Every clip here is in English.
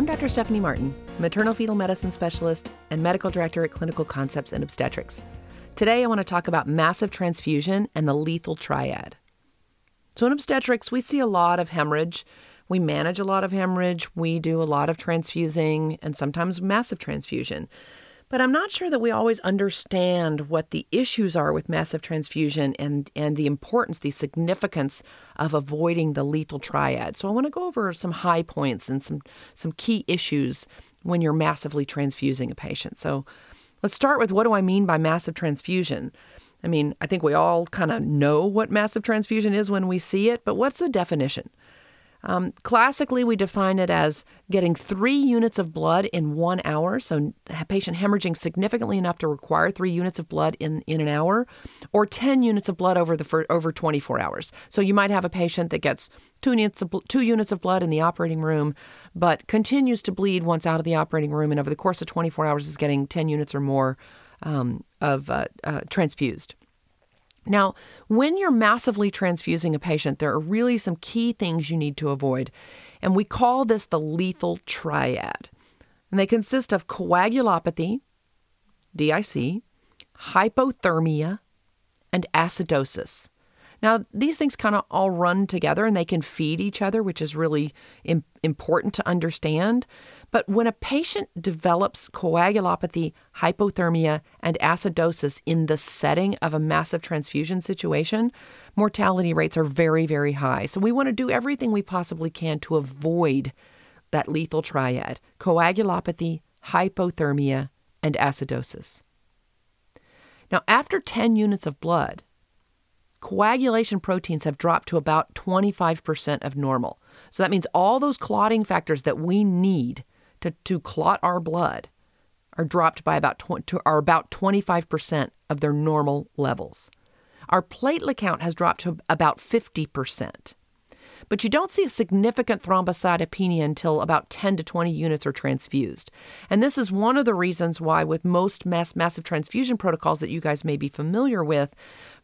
I'm Dr. Stephanie Martin, maternal fetal medicine specialist and medical director at Clinical Concepts in Obstetrics. Today, I want to talk about massive transfusion and the lethal triad. So, in obstetrics, we see a lot of hemorrhage. We manage a lot of hemorrhage. We do a lot of transfusing and sometimes massive transfusion. But I'm not sure that we always understand what the issues are with massive transfusion and, and the importance, the significance of avoiding the lethal triad. So I want to go over some high points and some, some key issues when you're massively transfusing a patient. So let's start with what do I mean by massive transfusion? I mean, I think we all kind of know what massive transfusion is when we see it, but what's the definition? Um, classically, we define it as getting three units of blood in one hour, so a patient hemorrhaging significantly enough to require three units of blood in, in an hour, or 10 units of blood over the over 24 hours. So you might have a patient that gets two units of, two units of blood in the operating room, but continues to bleed once out of the operating room, and over the course of 24 hours is getting 10 units or more um, of uh, uh, transfused. Now, when you're massively transfusing a patient, there are really some key things you need to avoid. And we call this the lethal triad. And they consist of coagulopathy, DIC, hypothermia, and acidosis. Now, these things kind of all run together and they can feed each other, which is really Im- important to understand. But when a patient develops coagulopathy, hypothermia, and acidosis in the setting of a massive transfusion situation, mortality rates are very, very high. So we want to do everything we possibly can to avoid that lethal triad coagulopathy, hypothermia, and acidosis. Now, after 10 units of blood, coagulation proteins have dropped to about 25% of normal. So that means all those clotting factors that we need to, to clot our blood are dropped by about tw- are about 25% of their normal levels. Our platelet count has dropped to about 50%. But you don't see a significant thrombocytopenia until about 10 to 20 units are transfused. And this is one of the reasons why, with most mass, massive transfusion protocols that you guys may be familiar with,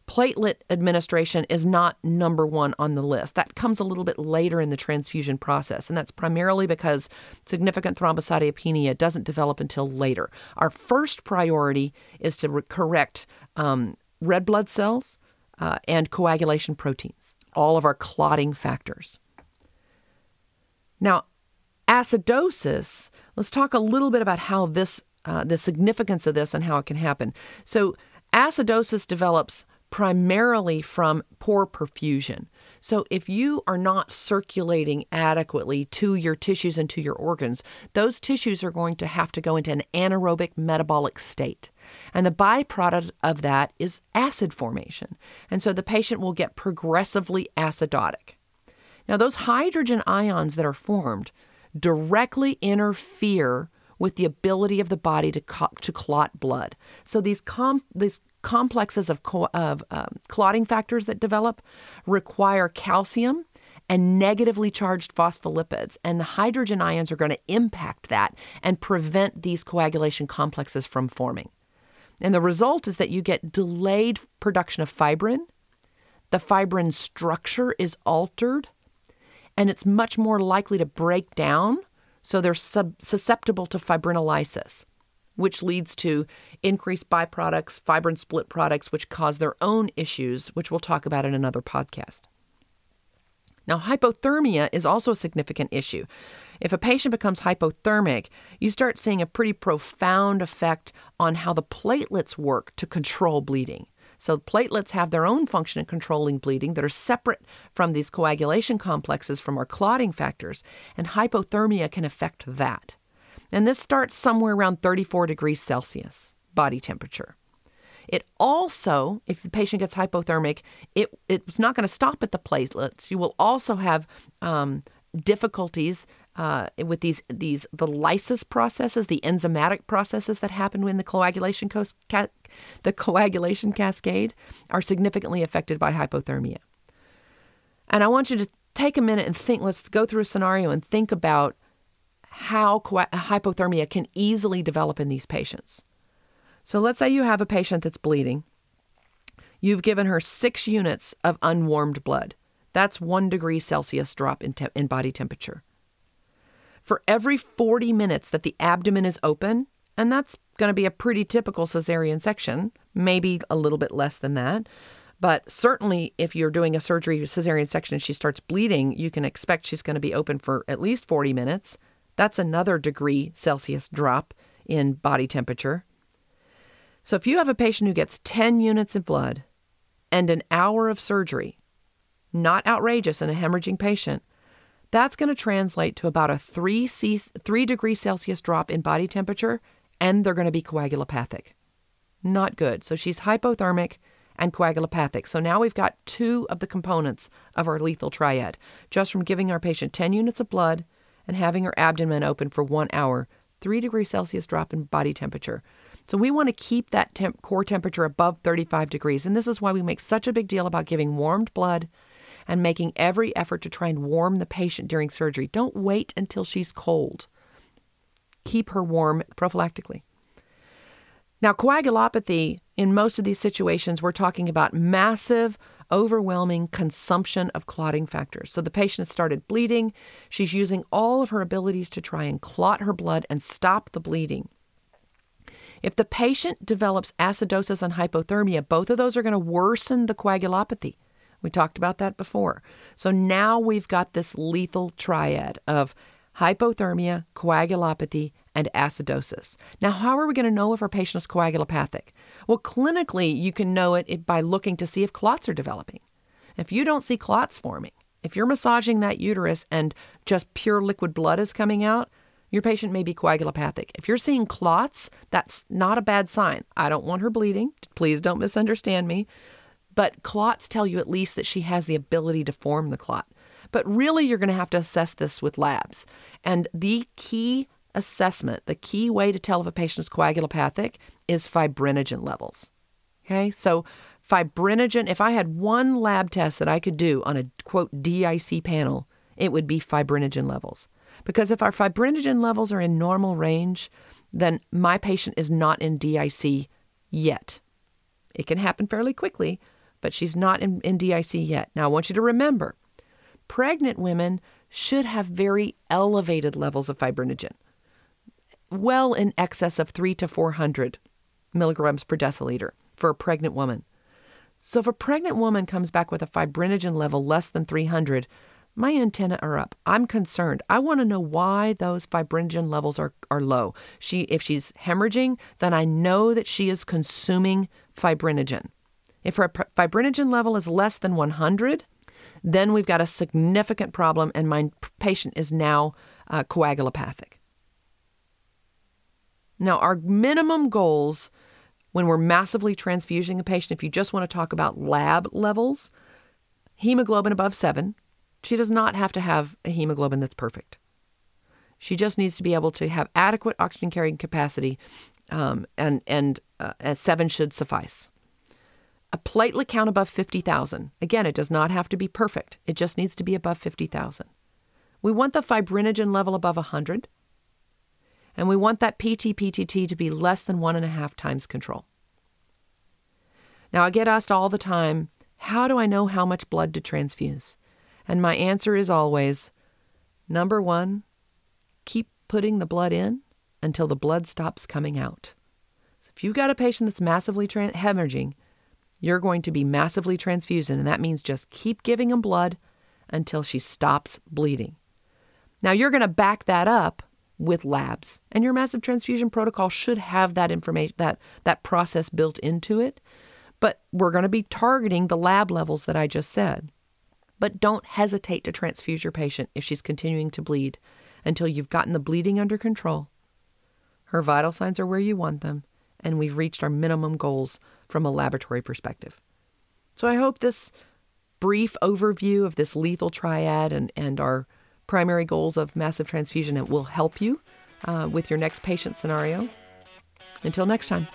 platelet administration is not number one on the list. That comes a little bit later in the transfusion process, and that's primarily because significant thrombocytopenia doesn't develop until later. Our first priority is to re- correct um, red blood cells uh, and coagulation proteins, all of our clotting factors. Now, acidosis, let's talk a little bit about how this, uh, the significance of this and how it can happen. So, acidosis develops primarily from poor perfusion. So, if you are not circulating adequately to your tissues and to your organs, those tissues are going to have to go into an anaerobic metabolic state. And the byproduct of that is acid formation. And so the patient will get progressively acidotic. Now, those hydrogen ions that are formed directly interfere with the ability of the body to, co- to clot blood. So these, com- these complexes of, co- of um, clotting factors that develop require calcium and negatively charged phospholipids. And the hydrogen ions are going to impact that and prevent these coagulation complexes from forming. And the result is that you get delayed production of fibrin. The fibrin structure is altered, and it's much more likely to break down so they're sub- susceptible to fibrinolysis, which leads to increased byproducts, fibrin split products, which cause their own issues, which we'll talk about in another podcast. Now, hypothermia is also a significant issue. If a patient becomes hypothermic, you start seeing a pretty profound effect on how the platelets work to control bleeding. So platelets have their own function in controlling bleeding that are separate from these coagulation complexes from our clotting factors, and hypothermia can affect that. And this starts somewhere around 34 degrees Celsius body temperature. It also, if the patient gets hypothermic, it, it's not going to stop at the platelets. You will also have um, difficulties uh, with these these the lysis processes, the enzymatic processes that happen when the coagulation co- ca- the coagulation cascade are significantly affected by hypothermia. And I want you to take a minute and think. Let's go through a scenario and think about how hypothermia can easily develop in these patients. So let's say you have a patient that's bleeding. You've given her six units of unwarmed blood. That's one degree Celsius drop in, te- in body temperature. For every 40 minutes that the abdomen is open, and that's going to be a pretty typical cesarean section, maybe a little bit less than that. But certainly, if you're doing a surgery cesarean section and she starts bleeding, you can expect she's going to be open for at least 40 minutes. That's another degree Celsius drop in body temperature. So if you have a patient who gets 10 units of blood and an hour of surgery, not outrageous in a hemorrhaging patient, that's going to translate to about a 3, C, 3 degree Celsius drop in body temperature, and they're going to be coagulopathic. Not good. So she's hypothermic and coagulopathic. So now we've got two of the components of our lethal triad just from giving our patient 10 units of blood and having her abdomen open for one hour, 3 degrees Celsius drop in body temperature. So we want to keep that temp- core temperature above 35 degrees. And this is why we make such a big deal about giving warmed blood and making every effort to try and warm the patient during surgery. Don't wait until she's cold. Keep her warm prophylactically. Now, coagulopathy, in most of these situations, we're talking about massive, overwhelming consumption of clotting factors. So the patient has started bleeding. She's using all of her abilities to try and clot her blood and stop the bleeding. If the patient develops acidosis and hypothermia, both of those are going to worsen the coagulopathy. We talked about that before. So now we've got this lethal triad of hypothermia, coagulopathy, and acidosis. Now, how are we going to know if our patient is coagulopathic? Well, clinically, you can know it by looking to see if clots are developing. If you don't see clots forming, if you're massaging that uterus and just pure liquid blood is coming out, your patient may be coagulopathic. If you're seeing clots, that's not a bad sign. I don't want her bleeding. Please don't misunderstand me. But clots tell you at least that she has the ability to form the clot. But really, you're going to have to assess this with labs. And the key assessment, the key way to tell if a patient is coagulopathic is fibrinogen levels. Okay, so fibrinogen, if I had one lab test that I could do on a quote DIC panel, it would be fibrinogen levels. Because if our fibrinogen levels are in normal range, then my patient is not in DIC yet. It can happen fairly quickly, but she's not in, in DIC yet. Now, I want you to remember pregnant women should have very elevated levels of fibrinogen well in excess of 3 to 400 milligrams per deciliter for a pregnant woman. So if a pregnant woman comes back with a fibrinogen level less than 300, my antenna are up. I'm concerned. I want to know why those fibrinogen levels are, are low. She, if she's hemorrhaging, then I know that she is consuming fibrinogen. If her fibrinogen level is less than 100, then we've got a significant problem, and my patient is now uh, coagulopathic. Now, our minimum goals when we're massively transfusing a patient, if you just want to talk about lab levels, hemoglobin above seven. She does not have to have a hemoglobin that's perfect. She just needs to be able to have adequate oxygen carrying capacity, um, and and uh, seven should suffice. A platelet count above 50,000. Again, it does not have to be perfect. It just needs to be above 50,000. We want the fibrinogen level above 100 and we want that PT PTT to be less than one and a half times control. Now, I get asked all the time, how do I know how much blood to transfuse? And my answer is always number one, keep putting the blood in until the blood stops coming out. So if you've got a patient that's massively hemorrhaging, you're going to be massively transfusing, and that means just keep giving them blood until she stops bleeding. Now, you're going to back that up with labs. And your massive transfusion protocol should have that information that that process built into it. But we're going to be targeting the lab levels that I just said. But don't hesitate to transfuse your patient if she's continuing to bleed until you've gotten the bleeding under control. Her vital signs are where you want them, and we've reached our minimum goals from a laboratory perspective. So I hope this brief overview of this lethal triad and, and our primary goals of massive transfusion. It will help you uh, with your next patient scenario. Until next time.